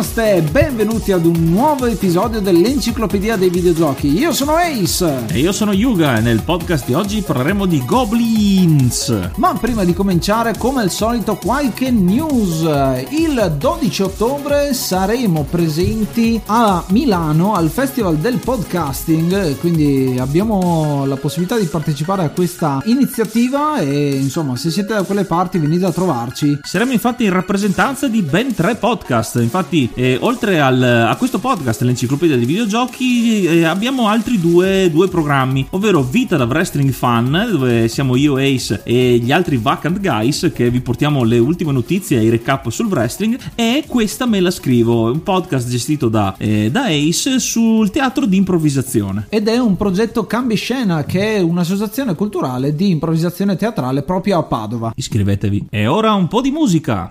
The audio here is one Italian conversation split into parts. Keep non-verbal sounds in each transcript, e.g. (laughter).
Namaste, benvenuti ad un nuovo episodio dell'Enciclopedia dei Videogiochi. Io sono Ace. E io sono Yuga e nel podcast di oggi parleremo di Goblins. Ma prima di cominciare, come al solito, qualche news. Il 12 ottobre saremo presenti a Milano al Festival del Podcasting, quindi abbiamo la possibilità di partecipare a questa iniziativa e insomma, se siete da quelle parti venite a trovarci. Saremo infatti in rappresentanza di ben tre podcast. Infatti Eh, oltre al, a questo podcast, l'enciclopedia dei videogiochi, eh, abbiamo altri due, due, programmi, ovvero Vita da Wrestling Fan, dove siamo io, Ace e gli altri Vacant Guys, che vi portiamo le ultime notizie e i recap sul wrestling, e Questa me la scrivo, un podcast gestito da, eh, da Ace sul teatro di improvvisazione. Ed è un progetto Scena, che è un'associazione culturale di improvvisazione teatrale proprio a Padova. Iscrivetevi. E ora un po' di musica.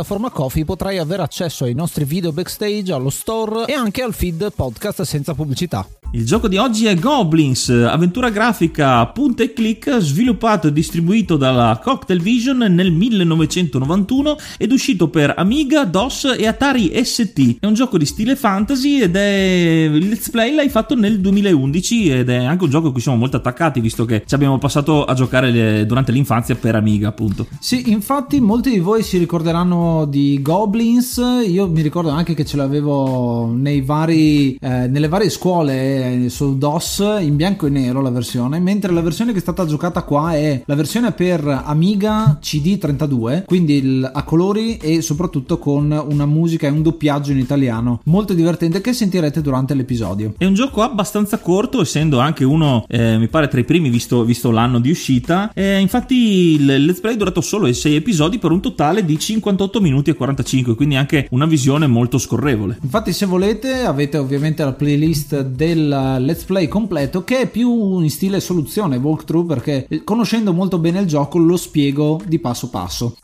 piattaforma Coffee potrai avere accesso ai nostri video backstage, allo store e anche al feed podcast senza pubblicità. Il gioco di oggi è Goblins, avventura grafica punta e click sviluppato e distribuito dalla Cocktail Vision nel 1991 ed uscito per Amiga, DOS e Atari ST. È un gioco di stile fantasy ed è il let's play l'hai fatto nel 2011 ed è anche un gioco a cui siamo molto attaccati visto che ci abbiamo passato a giocare durante l'infanzia per Amiga appunto. Sì, infatti molti di voi si ricorderanno di Goblins, io mi ricordo anche che ce l'avevo vari, eh, nelle varie scuole su DOS in bianco e nero la versione, mentre la versione che è stata giocata qua è la versione per Amiga CD32, quindi il, a colori e soprattutto con una musica e un doppiaggio in italiano molto divertente che sentirete durante l'episodio. È un gioco abbastanza corto, essendo anche uno, eh, mi pare, tra i primi visto, visto l'anno di uscita. Eh, infatti il let's play è durato solo 6 episodi per un totale di 58 minuti e 45, quindi anche una visione molto scorrevole. Infatti se volete avete ovviamente la playlist del let's play completo che è più in stile soluzione walkthrough perché conoscendo molto bene il gioco lo spiego di passo passo.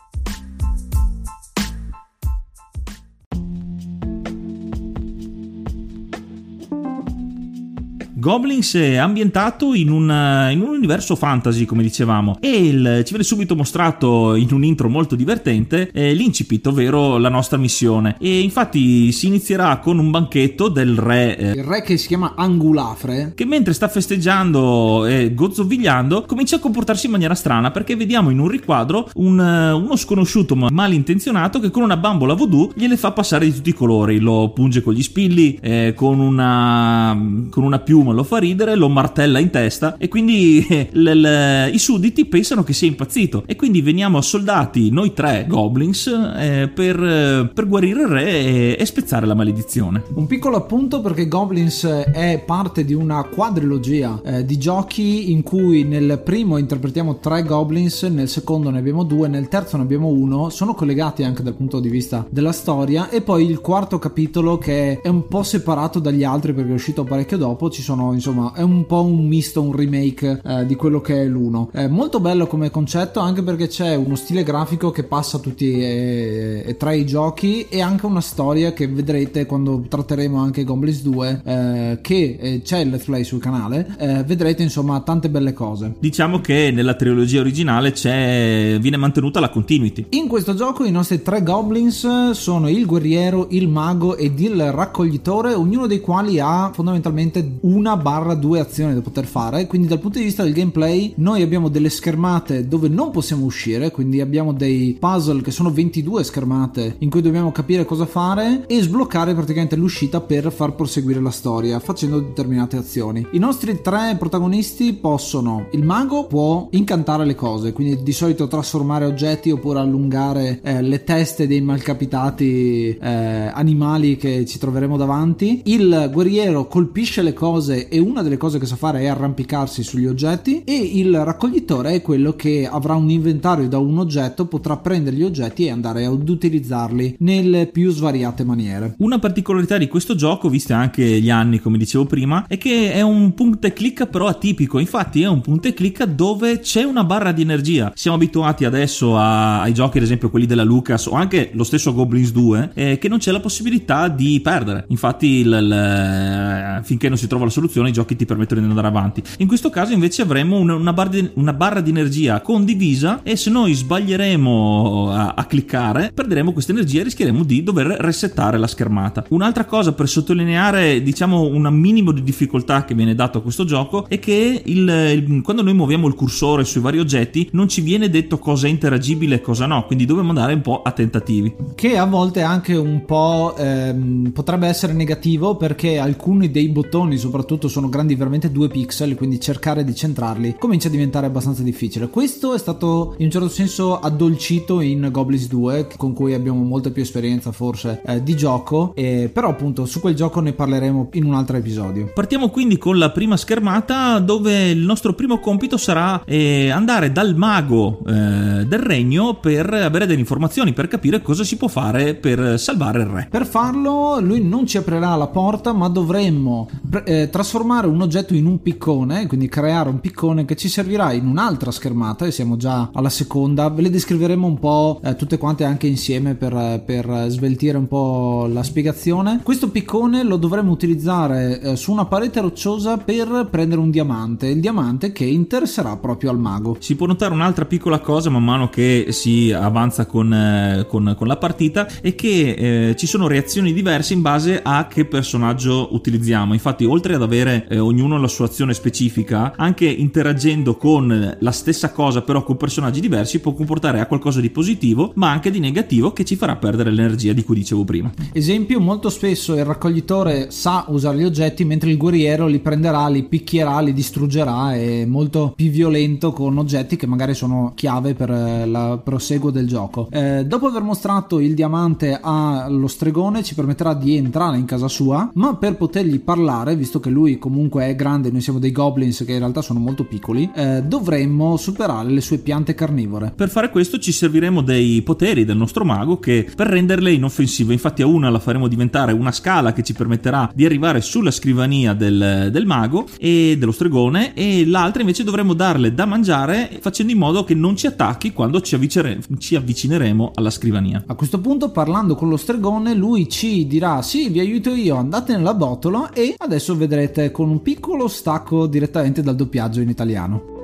Goblins è ambientato in, una, in, un universo fantasy, come dicevamo, e il, ci viene subito mostrato in un intro molto divertente eh, l'incipit, ovvero la nostra missione. E infatti si inizierà con un banchetto del re. Eh, il re che si chiama Angulafre. Che mentre sta festeggiando e gozzovigliando, comincia a comportarsi in maniera strana perché vediamo in un riquadro un, uno sconosciuto ma malintenzionato che con una bambola voodoo gliele fa passare di tutti i colori. Lo punge con gli spilli, eh, con, una, con una piuma lo fa ridere, lo martella in testa e quindi (laughs) l- l- i sudditi pensano che sia impazzito e quindi veniamo assoldati noi tre goblins eh, per, per, guarire il re e, e, spezzare la maledizione. Un piccolo appunto perché Goblins è parte di una quadrilogia eh, di giochi in cui nel primo interpretiamo tre goblins, nel secondo ne abbiamo due, nel terzo ne abbiamo uno, sono collegati anche dal punto di vista della storia e poi il quarto capitolo che è un po' separato dagli altri perché è uscito parecchio dopo, ci sono insomma è un po' un misto, un remake eh, di quello che è l'uno. È molto bello come concetto anche perché c'è uno stile grafico che passa tutti e, e tre i giochi e anche una storia che vedrete quando tratteremo anche Goblins 2 eh, che eh, c'è il let's play sul canale, eh, vedrete insomma tante belle cose. Diciamo che nella trilogia originale viene mantenuta la continuity. In questo gioco i nostri tre goblins sono il guerriero, il mago ed il raccoglitore, ognuno dei quali ha fondamentalmente una barra due azioni da poter fare, quindi dal punto di vista del gameplay noi abbiamo delle schermate dove non possiamo uscire, quindi abbiamo dei puzzle che sono 22 schermate in cui dobbiamo capire cosa fare e sbloccare praticamente l'uscita per far proseguire la storia facendo determinate azioni. I nostri tre protagonisti possono, il mago può incantare le cose, quindi di solito trasformare oggetti oppure allungare eh, le teste dei malcapitati eh, animali che ci troveremo davanti. Il guerriero colpisce le cose e una delle cose che sa fare è arrampicarsi sugli oggetti e il raccoglitore è quello che avrà un inventario da un oggetto, potrà prendere gli oggetti e andare ad utilizzarli nelle più svariate maniere. Una particolarità di questo gioco, viste anche gli anni come dicevo prima, è che è un punta e clicca però atipico, infatti è un punta e clicca dove c'è una barra di energia. Siamo abituati adesso a, ai giochi, ad esempio quelli della Lucas o anche lo stesso Goblins 2, eh, che non c'è la possibilità di perdere. Infatti, il, il, finché non si trova la soluzione, i giochi ti permettono di andare avanti. In questo caso, invece, avremo una, una, barra, di, una barra, di, energia condivisa e se noi sbaglieremo a, a cliccare, perderemo questa energia e rischieremo di dover resettare la schermata. Un'altra cosa per sottolineare, diciamo, un minimo di difficoltà che viene dato a questo gioco è che il, il, quando noi muoviamo il cursore sui vari oggetti non ci viene detto cosa è interagibile e cosa no, quindi dobbiamo andare un po' a tentativi. Che a volte anche un po' ehm, potrebbe essere negativo perché alcuni dei bottoni soprattutto sono grandi veramente due pixel, quindi cercare di centrarli comincia a diventare abbastanza difficile. Questo è stato in un certo senso addolcito in Goblins 2 con cui abbiamo molta più esperienza forse eh, di gioco, eh, però appunto su quel gioco ne parleremo in un altro episodio. Partiamo quindi con la prima schermata dove il nostro primo compito sarà eh, andare dal mago eh, del regno per avere delle informazioni, per capire cosa si può fare per salvare il re. Per farlo lui non ci aprirà la porta ma dovremmo eh, trasformare un oggetto in un piccone, quindi creare un piccone che ci servirà in un'altra schermata e siamo già alla seconda, ve le descriveremo un po' eh, tutte quante anche insieme per, per, sveltire un po' la spiegazione. Questo piccone lo dovremmo utilizzare eh, su una parete rocciosa per prendere un diamante, il diamante che interesserà proprio al mago. Si può notare un'altra piccola cosa man mano che si avanza con, eh, con, con la partita è che eh, ci sono reazioni diverse in base a che personaggio utilizziamo. Infatti, oltre ad avere eh, ognuno la sua azione specifica, anche interagendo con la stessa cosa, però con personaggi diversi, può comportare a qualcosa di positivo, ma anche di negativo che ci farà perdere l'energia di cui dicevo prima. Esempio, molto spesso il raccoglitore sa usare gli oggetti, mentre il guerriero li prenderà, li picchierà, li distruggerà. È molto più violento con oggetti che magari sono chiave per il proseguo del gioco. Eh, dopo aver mostrato il diamante allo stregone, ci permetterà di entrare in casa sua, ma per potergli parlare, visto che lui comunque è grande, noi siamo dei goblins che in realtà sono molto piccoli, eh, dovremmo superare le sue piante carnivore. Per fare questo ci serviremo dei poteri del nostro mago che per renderle inoffensive, infatti a una la faremo diventare una scala che ci permetterà di arrivare sulla scrivania del, del mago e dello stregone e l'altra invece dovremo darle da mangiare facendo in modo che non ci attacchi quando ci, avvicere, ci avvicineremo alla scrivania. A questo punto parlando con lo stregone lui ci dirà sì vi aiuto io andate nella botola e adesso vedrete con un piccolo stacco direttamente dal doppiaggio in italiano.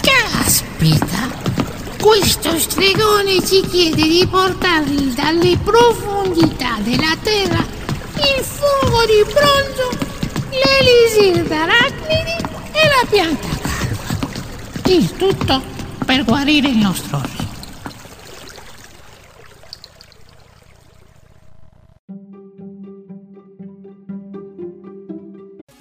Caspita! Questo stregone ci chiede di portargli dalle profondità della terra il fuoco di bronzo, l'elisir d'arachnidi e la pianta calva. Il tutto per guarire il nostro re.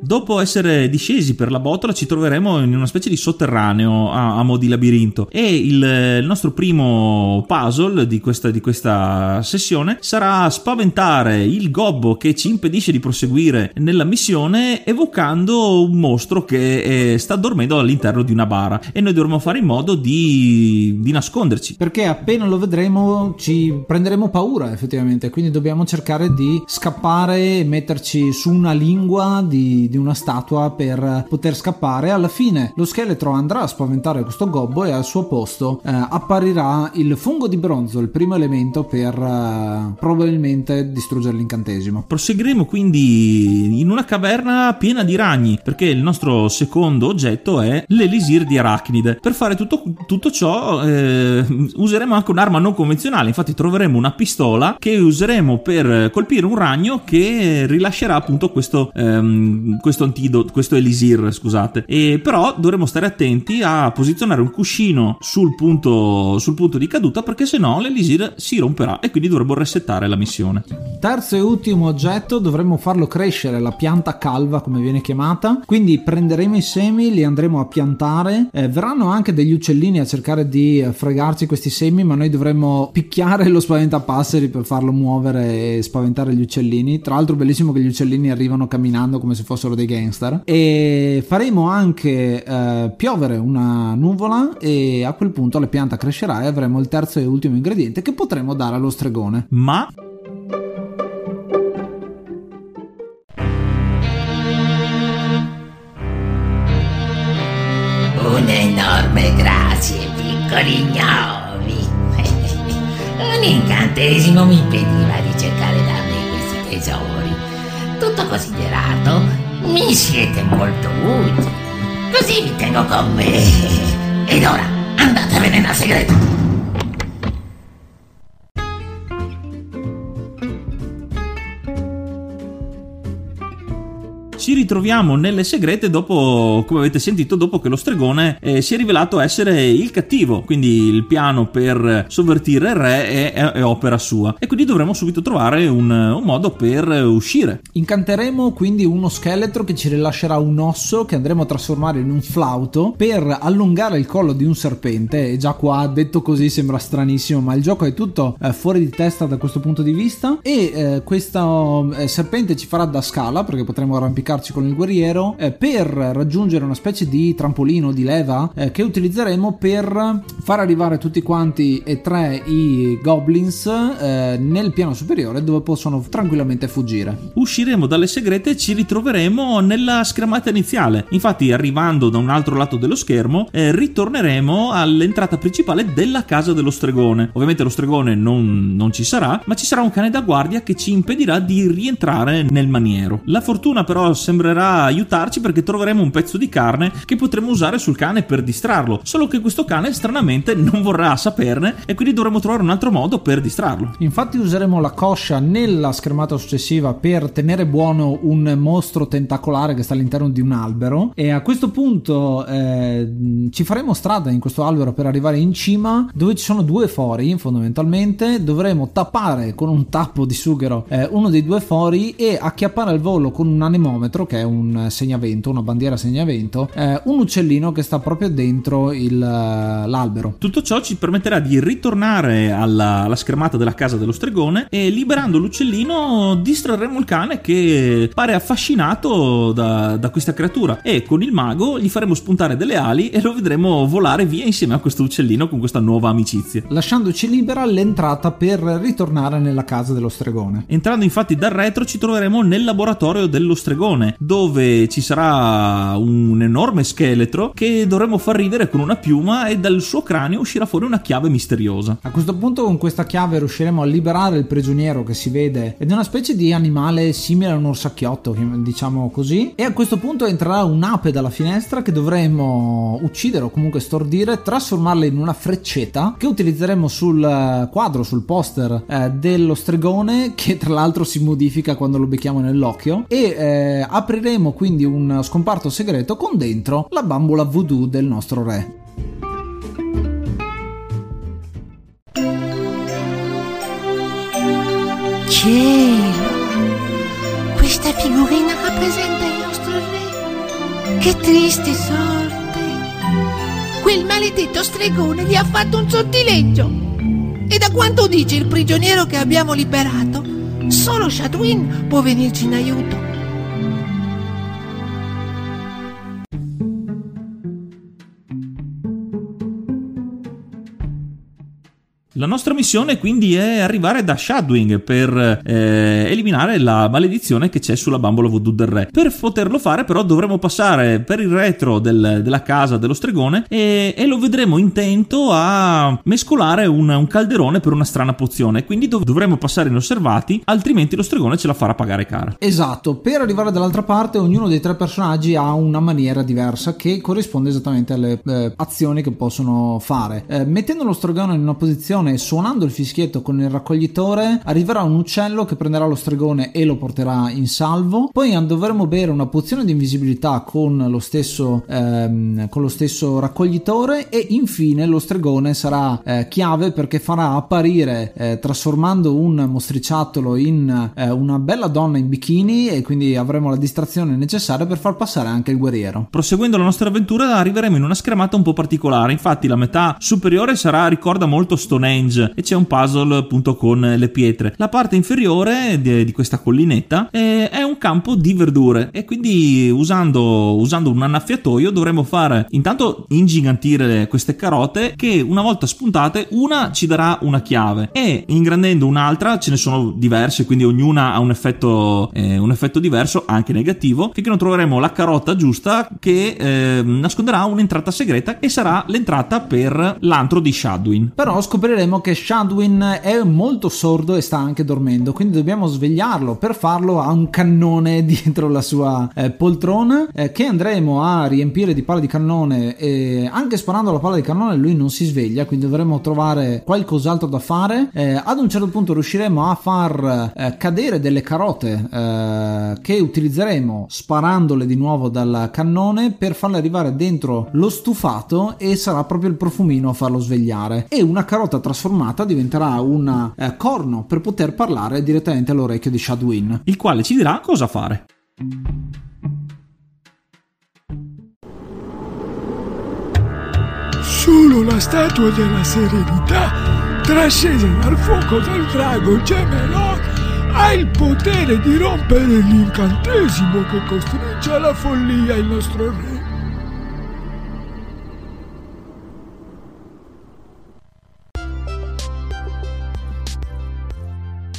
Dopo essere discesi per la botola ci troveremo in una specie di sotterraneo a, a mo' di labirinto. E il, il nostro primo puzzle di questa, di questa, sessione sarà spaventare il gobbo che ci impedisce di proseguire nella missione evocando un mostro che eh, sta dormendo all'interno di una bara. E noi dovremo fare in modo di, di nasconderci. Perché appena lo vedremo ci prenderemo paura effettivamente, quindi dobbiamo cercare di scappare e metterci su una lingua di di, una statua per poter scappare. Alla fine lo scheletro andrà a spaventare questo gobbo e al suo posto eh, apparirà il fungo di bronzo, il primo elemento per eh, probabilmente distruggere l'incantesimo. Proseguiremo quindi in una caverna piena di ragni perché il nostro secondo oggetto è l'elisir di Arachnide. Per fare tutto, tutto ciò eh, useremo anche un'arma non convenzionale, infatti troveremo una pistola che useremo per colpire un ragno che rilascerà appunto questo ehm, questo antidoto, questo elisir, scusate. E però dovremo stare attenti a posizionare un cuscino sul punto, sul punto di caduta perché se no l'elisir si romperà e quindi dovremo resettare la missione. Terzo e ultimo oggetto, dovremmo farlo crescere, la pianta calva come viene chiamata. Quindi prenderemo i semi, li andremo a piantare. Eh, verranno anche degli uccellini a cercare di fregarci questi semi, ma noi dovremmo picchiare lo spaventapasseri per farlo muovere e spaventare gli uccellini. Tra l'altro bellissimo che gli uccellini arrivano camminando come se fossero dei gangster e faremo anche eh, piovere una nuvola e a quel punto la pianta crescerà e avremo il terzo e ultimo ingrediente che potremo dare allo stregone. Ma Un enorme grazie, piccoli gnomi. (laughs) Un incantesimo mi impediva di cercare da me questi tesori. Tutto considerato, mi siete molto utili. Così vi tengo con me. Ed ora, andatevene nel segreto. Ci ritroviamo nelle segrete dopo, come avete sentito, dopo che lo stregone eh, si è rivelato essere il cattivo, quindi il piano per sovvertire il re è, è, è opera sua. E quindi dovremo subito trovare un, un, modo per uscire. Incanteremo quindi uno scheletro che ci rilascerà un osso che andremo a trasformare in un flauto per allungare il collo di un serpente. E già qua detto così sembra stranissimo ma il gioco è tutto eh, fuori di testa da questo punto di vista. E eh, questo eh, serpente ci farà da scala perché potremo arrampicare spostarci con il guerriero eh, per raggiungere una specie di trampolino di leva eh, che utilizzeremo per far arrivare tutti quanti e tre i goblins eh, nel piano superiore dove possono tranquillamente fuggire. Usciremo dalle segrete e ci ritroveremo nella schermata iniziale. Infatti, arrivando da un altro lato dello schermo, eh, ritorneremo all'entrata principale della casa dello stregone. Ovviamente lo stregone non, non ci sarà, ma ci sarà un cane da guardia che ci impedirà di rientrare nel maniero. La fortuna però sembrerà aiutarci perché troveremo un pezzo di carne che potremo usare sul cane per distrarlo. Solo che questo cane stranamente non vorrà saperne e quindi dovremo trovare un altro modo per distrarlo. Infatti useremo la coscia nella schermata successiva per tenere buono un mostro tentacolare che sta all'interno di un albero e a questo punto eh, ci faremo strada in questo albero per arrivare in cima dove ci sono due fori fondamentalmente dovremo tappare con un tappo di sughero eh, uno dei due fori e acchiappare al volo con un anemometro dentro, che è un segnavento, una bandiera segnavento, eh, un uccellino che sta proprio dentro il, eh, l'albero. Tutto ciò ci permetterà di ritornare alla, alla, schermata della casa dello stregone e liberando l'uccellino distrarremo il cane che pare affascinato da, da questa creatura e con il mago gli faremo spuntare delle ali e lo vedremo volare via insieme a questo uccellino con questa nuova amicizia. Lasciandoci libera l'entrata per ritornare nella casa dello stregone. Entrando infatti dal retro ci troveremo nel laboratorio dello stregone dove ci sarà un enorme scheletro che dovremo far ridere con una piuma e dal suo cranio uscirà fuori una chiave misteriosa. A questo punto con questa chiave riusciremo a liberare il prigioniero che si vede ed è una specie di animale simile a un orsacchiotto, diciamo così, e a questo punto entrerà un'ape dalla finestra che dovremo uccidere o comunque stordire, trasformarla in una freccetta che utilizzeremo sul quadro, sul poster eh, dello stregone che tra l'altro si modifica quando lo becchiamo nell'occhio e eh, apriremo quindi un scomparto segreto con dentro la bambola voodoo del nostro re. Cielo! Questa figurina rappresenta il nostro re. Che triste sorte! Quel maledetto stregone gli ha fatto un sottileggio. E da quanto dice il prigioniero che abbiamo liberato, solo Shadwin può venirci in aiuto. La nostra missione quindi è arrivare da Shadwing per eh, eliminare la maledizione che c'è sulla bambola voodoo del re. Per poterlo fare però dovremo passare per il retro del, della casa dello stregone e, e, lo vedremo intento a mescolare un, un, calderone per una strana pozione. Quindi dov- dovremo passare inosservati, altrimenti lo stregone ce la farà pagare cara. Esatto, per arrivare dall'altra parte ognuno dei tre personaggi ha una maniera diversa che corrisponde esattamente alle eh, azioni che possono fare. Eh, mettendo lo stregone in una posizione stregone suonando il fischietto con il raccoglitore arriverà un uccello che prenderà lo stregone e lo porterà in salvo. Poi dovremo bere una pozione di invisibilità con lo stesso, ehm, con lo stesso raccoglitore e infine lo stregone sarà eh, chiave perché farà apparire eh, trasformando un mostriciattolo in eh, una bella donna in bikini e quindi avremo la distrazione necessaria per far passare anche il guerriero. Proseguendo la nostra avventura arriveremo in una schermata un po' particolare, infatti la metà superiore sarà ricorda molto Stonehenge Stonehenge e c'è un puzzle appunto con le pietre. La parte inferiore di, di questa collinetta è, è, un campo di verdure e quindi usando, usando un annaffiatoio dovremo fare intanto ingigantire queste carote che una volta spuntate una ci darà una chiave e ingrandendo un'altra ce ne sono diverse quindi ognuna ha un effetto, eh, un effetto diverso anche negativo finché non troveremo la carota giusta che eh, nasconderà un'entrata segreta e sarà l'entrata per l'antro di Shadwin. Però scopriremo scopriremo che Shadwin è molto sordo e sta anche dormendo, quindi dobbiamo svegliarlo. Per farlo ha un cannone (laughs) dietro la sua eh, poltrona eh, che andremo a riempire di palla di cannone e anche sparando la palla di cannone lui non si sveglia, quindi dovremo trovare qualcos'altro da fare. Eh, ad un certo punto riusciremo a far eh, cadere delle carote eh, che utilizzeremo sparandole di nuovo dal cannone per farle arrivare dentro lo stufato e sarà proprio il profumino a farlo svegliare. E una carota trasformata trasformata diventerà un eh, corno per poter parlare direttamente all'orecchio di Shadwin, il quale ci dirà cosa fare. Solo la statua della serenità, trascesa dal fuoco del drago gemelot, ha il potere di rompere l'incantesimo che costringe alla follia il nostro re.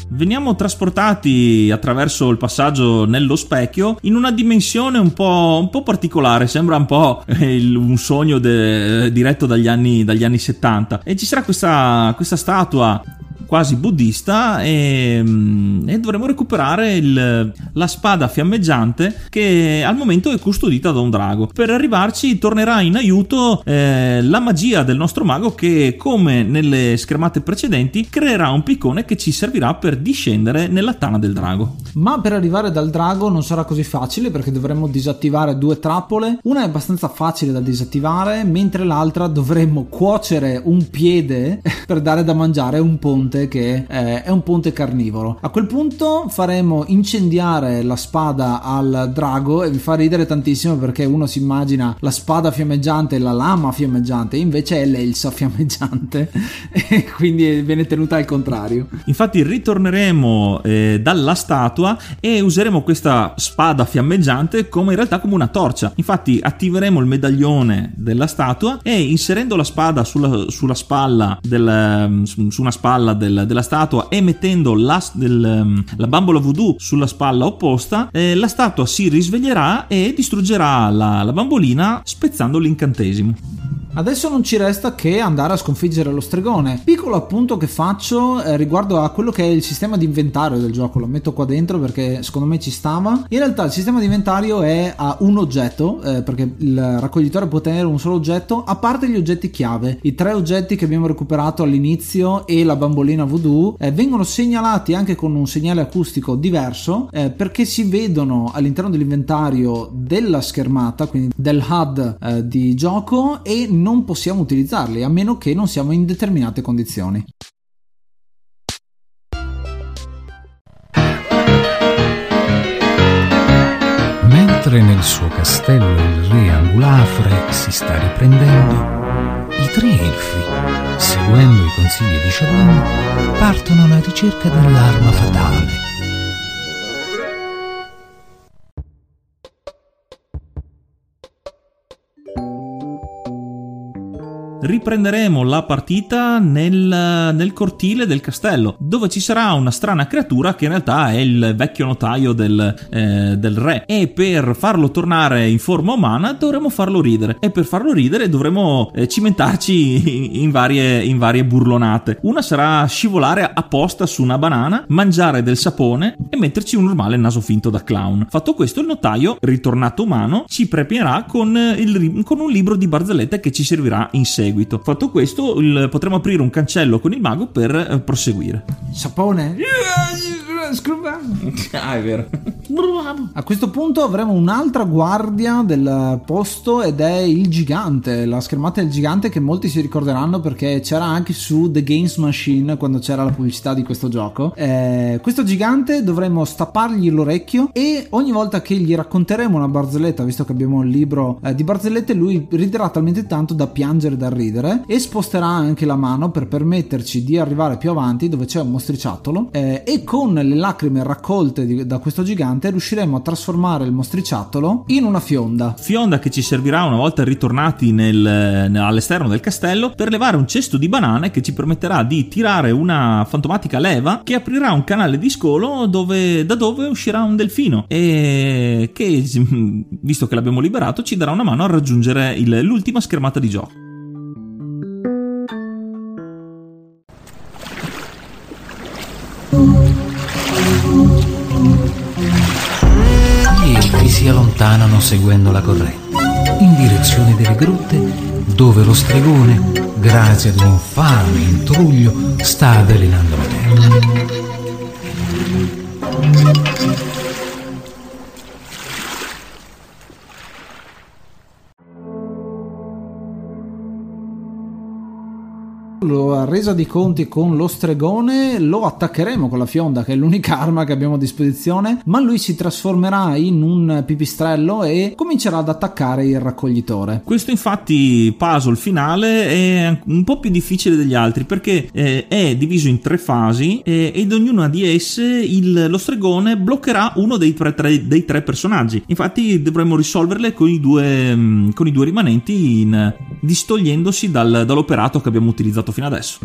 Veniamo trasportati attraverso il passaggio nello specchio in una dimensione un po', un po particolare, sembra un po' il, un sogno de, diretto dagli anni, dagli anni 70 e ci sarà questa, questa statua quasi buddista e, mm, e dovremo recuperare il, la spada fiammeggiante che al momento è custodita da un drago. Per arrivarci tornerà in aiuto eh, la magia del nostro mago che come nelle schermate precedenti creerà un piccone che ci servirà per discendere nella tana del drago. Ma per arrivare dal drago non sarà così facile perché dovremmo disattivare due trappole. Una è abbastanza facile da disattivare mentre l'altra dovremmo cuocere un piede (laughs) per dare da mangiare un ponte ponte che eh, è un ponte carnivoro. A quel punto faremo incendiare la spada al drago e vi fa ridere tantissimo perché uno si immagina la spada fiammeggiante e la lama fiammeggiante, invece è l'elsa fiammeggiante (laughs) e quindi viene tenuta al contrario. Infatti ritorneremo eh, dalla statua e useremo questa spada fiammeggiante come in realtà come una torcia. Infatti attiveremo il medaglione della statua e inserendo la spada sulla, sulla spalla del, su una spalla del del, della statua e mettendo la, del, ehm, la, bambola voodoo sulla spalla opposta, eh, la statua si risveglierà e distruggerà la, la bambolina spezzando l'incantesimo. Adesso non ci resta che andare a sconfiggere lo stregone. Piccolo appunto che faccio eh, riguardo a quello che è il sistema di inventario del gioco, lo metto qua dentro perché secondo me ci stava. In realtà il sistema di inventario è a un oggetto, eh, perché il raccoglitore può tenere un solo oggetto, a parte gli oggetti chiave. I tre oggetti che abbiamo recuperato all'inizio e la bambolina voodoo eh, vengono segnalati anche con un segnale acustico diverso eh, perché si vedono all'interno dell'inventario della schermata, quindi del HUD eh, di gioco e non possiamo utilizzarli, a meno che non siamo in determinate condizioni. Mentre nel suo castello il re Angulafre si sta riprendendo, i tre elfi, seguendo i consigli di Sciabone, partono alla ricerca dell'arma fatale riprenderemo la partita nel, nel, cortile del castello, dove ci sarà una strana creatura che in realtà è il vecchio notaio del, eh, del re. E per farlo tornare in forma umana dovremo farlo ridere. E per farlo ridere dovremo eh, cimentarci in varie, in varie burlonate. Una sarà scivolare apposta su una banana, mangiare del sapone e metterci un normale naso finto da clown. Fatto questo, il notaio, ritornato umano, ci premierà con, il, con un libro di barzellette che ci servirà in seguito seguito. Fatto questo, il, potremo aprire un cancello con il mago per eh, proseguire. Sapone. (laughs) ah, è vero. A questo punto avremo un'altra guardia del posto ed è il gigante, la schermata del gigante che molti si ricorderanno perché c'era anche su The Games Machine quando c'era la pubblicità di questo gioco. Eh, questo gigante dovremo stappargli l'orecchio e ogni volta che gli racconteremo una barzelletta, visto che abbiamo il libro eh, di barzellette, lui riderà talmente tanto da piangere dal ridere e sposterà anche la mano per permetterci di arrivare più avanti dove c'è un mostriciattolo eh, e con le lacrime raccolte di, da questo gigante riusciremo a trasformare il mostriciattolo in una fionda. Fionda che ci servirà una volta ritornati nel, all'esterno del castello per levare un cesto di banane che ci permetterà di tirare una fantomatica leva che aprirà un canale di scolo dove, da dove uscirà un delfino e che, visto che l'abbiamo liberato, ci darà una mano a raggiungere il, l'ultima schermata di gioco. Si allontanano seguendo la corrente, in direzione delle grotte dove lo stregone, grazie ad un infame intruglio, sta avvelenando la terra. La resa di conti con lo stregone lo attaccheremo con la fionda che è l'unica arma che abbiamo a disposizione ma lui si trasformerà in un pipistrello e comincerà ad attaccare il raccoglitore. Questo infatti puzzle finale è un po' più difficile degli altri perché eh, è diviso in tre fasi ed ognuna di esse il, lo stregone bloccherà uno dei tre, tre, dei tre, personaggi. Infatti dovremo risolverle con i due, mm, con i due rimanenti in, distogliendosi dal, dall'operato che abbiamo utilizzato fino adesso.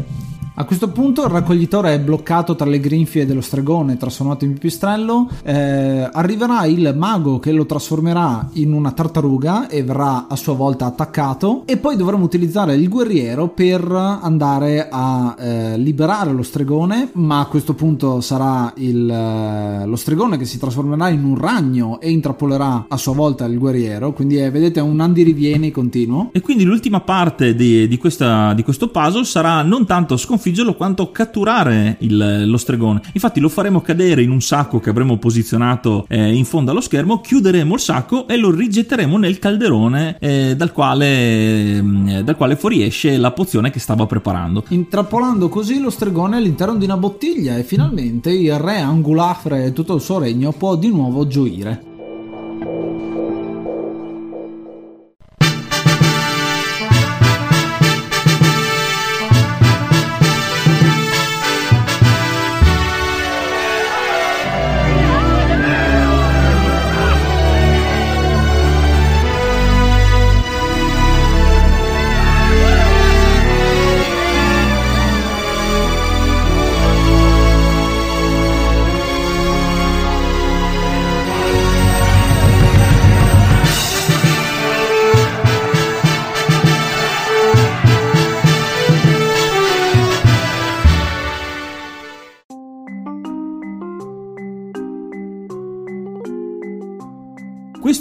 A questo punto il raccoglitore è bloccato tra le grinfie dello stregone trasformato in pipistrello. Eh, arriverà il mago che lo trasformerà in una tartaruga e verrà a sua volta attaccato. E poi dovremo utilizzare il guerriero per andare a eh, liberare lo stregone. Ma a questo punto sarà il, eh, lo stregone che si trasformerà in un ragno e intrappolerà a sua volta il guerriero. Quindi è, vedete un andirivieni continuo. E quindi l'ultima parte di, di, questa, di questo puzzle sarà non tanto sconfiggerlo quanto catturare il, lo stregone. Infatti lo faremo cadere in un sacco che avremo posizionato eh, in fondo allo schermo, chiuderemo il sacco e lo rigetteremo nel calderone eh, dal, quale, eh, dal quale fuoriesce la pozione che stava preparando. Intrappolando così lo stregone all'interno di una bottiglia e finalmente il re Angulafre e tutto il suo regno può di nuovo gioire.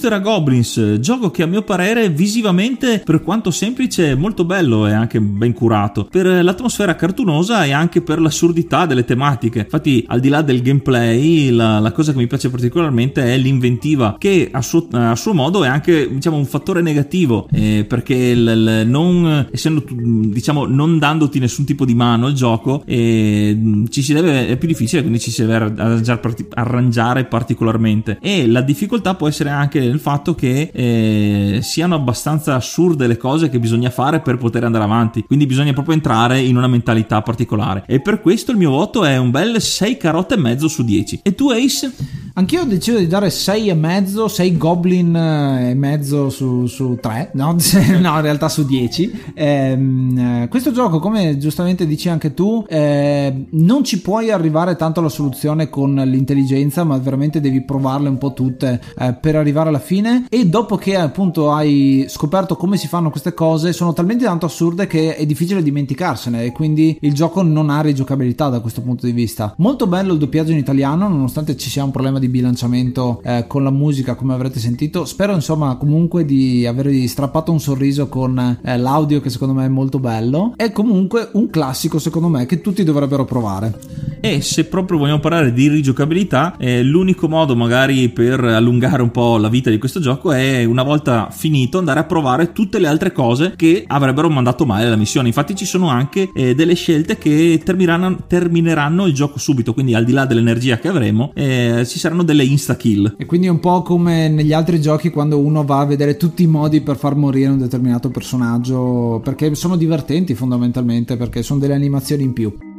Era Goblins, gioco che a mio parere visivamente, per quanto semplice, è molto bello e anche ben curato, per l'atmosfera cartunosa e anche per l'assurdità delle tematiche. Infatti, al di là del gameplay, la, la cosa che mi piace particolarmente è l'inventiva, che a suo, a suo modo è anche diciamo, un fattore negativo, eh, perché il, il non, essendo, diciamo, non dandoti nessun tipo di mano il gioco, eh, deve, è più difficile, quindi ci si deve arrangiare, arrangiare particolarmente. E la difficoltà può essere anche nel fatto che eh, siano abbastanza assurde le cose che bisogna fare per poter andare avanti. Quindi bisogna proprio entrare in una mentalità particolare. E per questo il mio voto è un bel 6 carote e mezzo su 10. E tu, Ace? Anch'io ho deciso di dare 6 e mezzo, 6 goblin eh, e mezzo su, su 3, no? (laughs) no, in realtà su 10. Eh, questo gioco, come giustamente dici anche tu, eh, non ci puoi arrivare tanto alla soluzione con l'intelligenza, ma veramente devi provarle un po' tutte eh, per arrivare alla fine. E dopo che appunto hai scoperto come si fanno queste cose, sono talmente tanto assurde che è difficile dimenticarsene e quindi il gioco non ha rigiocabilità da questo punto di vista. Molto bello il doppiaggio in italiano, nonostante ci sia un problema di bilanciamento eh, con la musica, come avrete sentito. Spero insomma comunque di avervi strappato un sorriso con eh, l'audio che secondo me è molto bello. È comunque un classico secondo me che tutti dovrebbero provare. E se proprio vogliamo parlare di rigiocabilità, eh, l'unico modo magari per allungare un po' la vita di questo gioco è una volta finito andare a provare tutte le altre cose che avrebbero mandato male la missione. Infatti ci sono anche eh, delle scelte che termineranno, termineranno, il gioco subito, quindi al di là dell'energia che avremo, eh, ci saranno delle insta kill. E quindi è un po' come negli altri giochi quando uno va a vedere tutti i modi per far morire un determinato personaggio, perché sono divertenti fondamentalmente, perché sono delle animazioni in più.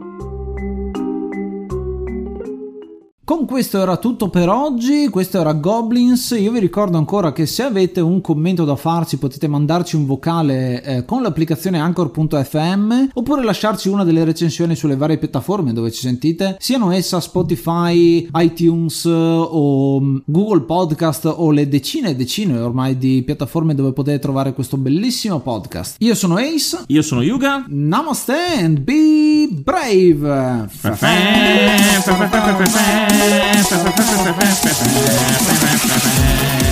Con questo era tutto per oggi, questo era Goblins, io vi ricordo ancora che se avete un commento da farci potete mandarci un vocale eh, con l'applicazione anchor.fm oppure lasciarci una delle recensioni sulle varie piattaforme dove ci sentite, siano essa Spotify, iTunes o mm, Google Podcast o le decine e decine ormai di piattaforme dove potete trovare questo bellissimo podcast. Io sono Ace, io sono Yuga, namaste and be brave! ¡Suscríbete al!